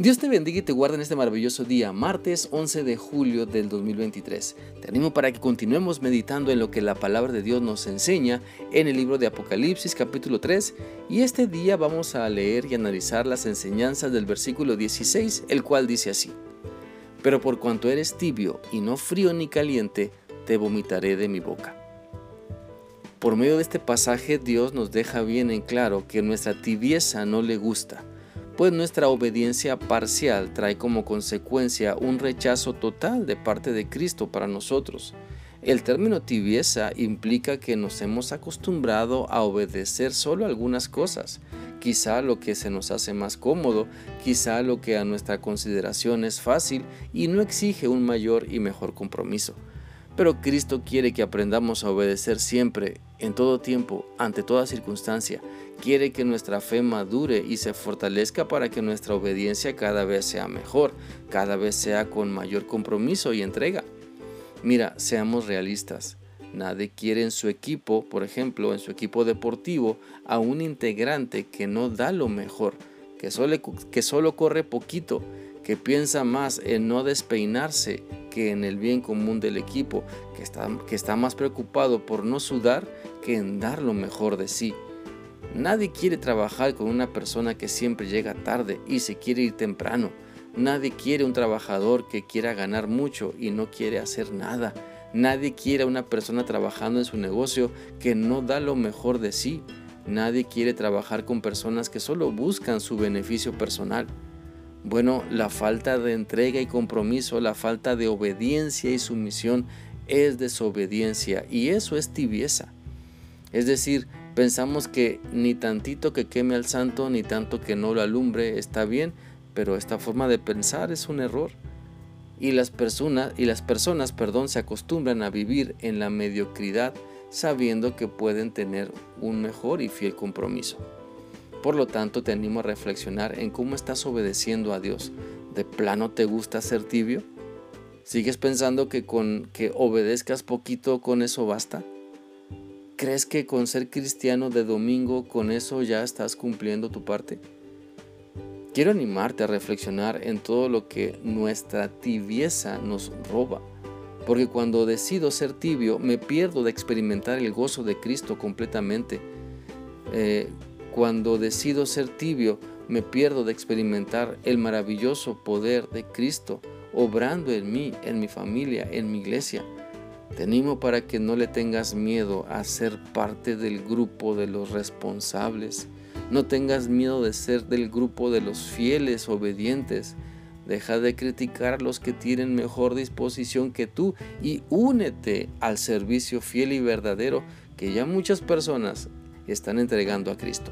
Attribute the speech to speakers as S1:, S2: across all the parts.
S1: Dios te bendiga y te guarde en este maravilloso día, martes 11 de julio del 2023. Te animo para que continuemos meditando en lo que la palabra de Dios nos enseña en el libro de Apocalipsis capítulo 3 y este día vamos a leer y analizar las enseñanzas del versículo 16, el cual dice así. Pero por cuanto eres tibio y no frío ni caliente, te vomitaré de mi boca. Por medio de este pasaje Dios nos deja bien en claro que nuestra tibieza no le gusta pues nuestra obediencia parcial trae como consecuencia un rechazo total de parte de Cristo para nosotros. El término tibieza implica que nos hemos acostumbrado a obedecer solo algunas cosas, quizá lo que se nos hace más cómodo, quizá lo que a nuestra consideración es fácil y no exige un mayor y mejor compromiso. Pero Cristo quiere que aprendamos a obedecer siempre, en todo tiempo, ante toda circunstancia. Quiere que nuestra fe madure y se fortalezca para que nuestra obediencia cada vez sea mejor, cada vez sea con mayor compromiso y entrega. Mira, seamos realistas. Nadie quiere en su equipo, por ejemplo, en su equipo deportivo, a un integrante que no da lo mejor, que solo, que solo corre poquito, que piensa más en no despeinarse que en el bien común del equipo, que está, que está más preocupado por no sudar que en dar lo mejor de sí. Nadie quiere trabajar con una persona que siempre llega tarde y se quiere ir temprano. Nadie quiere un trabajador que quiera ganar mucho y no quiere hacer nada. Nadie quiere una persona trabajando en su negocio que no da lo mejor de sí. Nadie quiere trabajar con personas que solo buscan su beneficio personal. Bueno, la falta de entrega y compromiso, la falta de obediencia y sumisión es desobediencia y eso es tibieza. Es decir, pensamos que ni tantito que queme al santo, ni tanto que no lo alumbre está bien, pero esta forma de pensar es un error. Y las personas, y las personas perdón, se acostumbran a vivir en la mediocridad sabiendo que pueden tener un mejor y fiel compromiso. Por lo tanto, te animo a reflexionar en cómo estás obedeciendo a Dios. ¿De plano te gusta ser tibio? ¿Sigues pensando que con que obedezcas poquito con eso basta? ¿Crees que con ser cristiano de domingo con eso ya estás cumpliendo tu parte? Quiero animarte a reflexionar en todo lo que nuestra tibieza nos roba. Porque cuando decido ser tibio me pierdo de experimentar el gozo de Cristo completamente. Eh, cuando decido ser tibio, me pierdo de experimentar el maravilloso poder de Cristo obrando en mí, en mi familia, en mi iglesia. Te animo para que no le tengas miedo a ser parte del grupo de los responsables. No tengas miedo de ser del grupo de los fieles, obedientes. Deja de criticar a los que tienen mejor disposición que tú y únete al servicio fiel y verdadero que ya muchas personas están entregando a Cristo.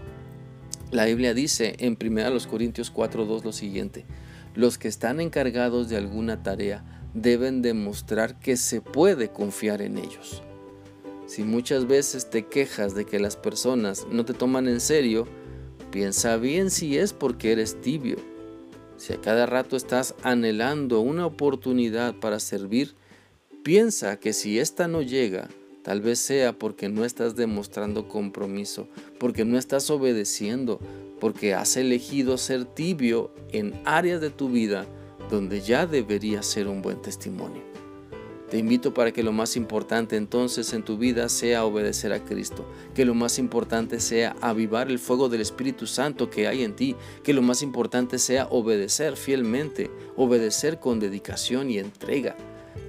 S1: La Biblia dice en 1 Corintios 4:2 lo siguiente, los que están encargados de alguna tarea deben demostrar que se puede confiar en ellos. Si muchas veces te quejas de que las personas no te toman en serio, piensa bien si es porque eres tibio. Si a cada rato estás anhelando una oportunidad para servir, piensa que si esta no llega, Tal vez sea porque no estás demostrando compromiso, porque no estás obedeciendo, porque has elegido ser tibio en áreas de tu vida donde ya debería ser un buen testimonio. Te invito para que lo más importante entonces en tu vida sea obedecer a Cristo, que lo más importante sea avivar el fuego del Espíritu Santo que hay en ti, que lo más importante sea obedecer fielmente, obedecer con dedicación y entrega.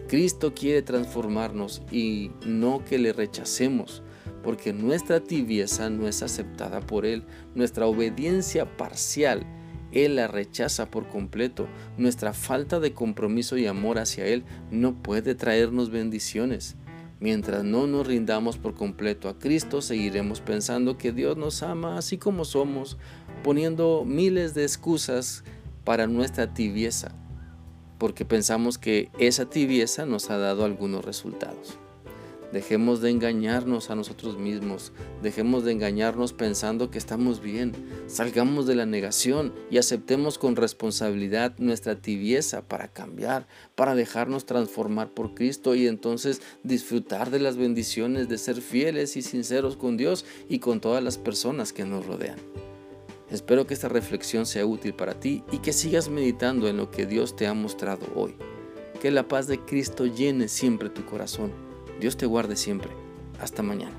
S1: Cristo quiere transformarnos y no que le rechacemos, porque nuestra tibieza no es aceptada por Él, nuestra obediencia parcial, Él la rechaza por completo, nuestra falta de compromiso y amor hacia Él no puede traernos bendiciones. Mientras no nos rindamos por completo a Cristo, seguiremos pensando que Dios nos ama así como somos, poniendo miles de excusas para nuestra tibieza porque pensamos que esa tibieza nos ha dado algunos resultados. Dejemos de engañarnos a nosotros mismos, dejemos de engañarnos pensando que estamos bien, salgamos de la negación y aceptemos con responsabilidad nuestra tibieza para cambiar, para dejarnos transformar por Cristo y entonces disfrutar de las bendiciones de ser fieles y sinceros con Dios y con todas las personas que nos rodean. Espero que esta reflexión sea útil para ti y que sigas meditando en lo que Dios te ha mostrado hoy. Que la paz de Cristo llene siempre tu corazón. Dios te guarde siempre. Hasta mañana.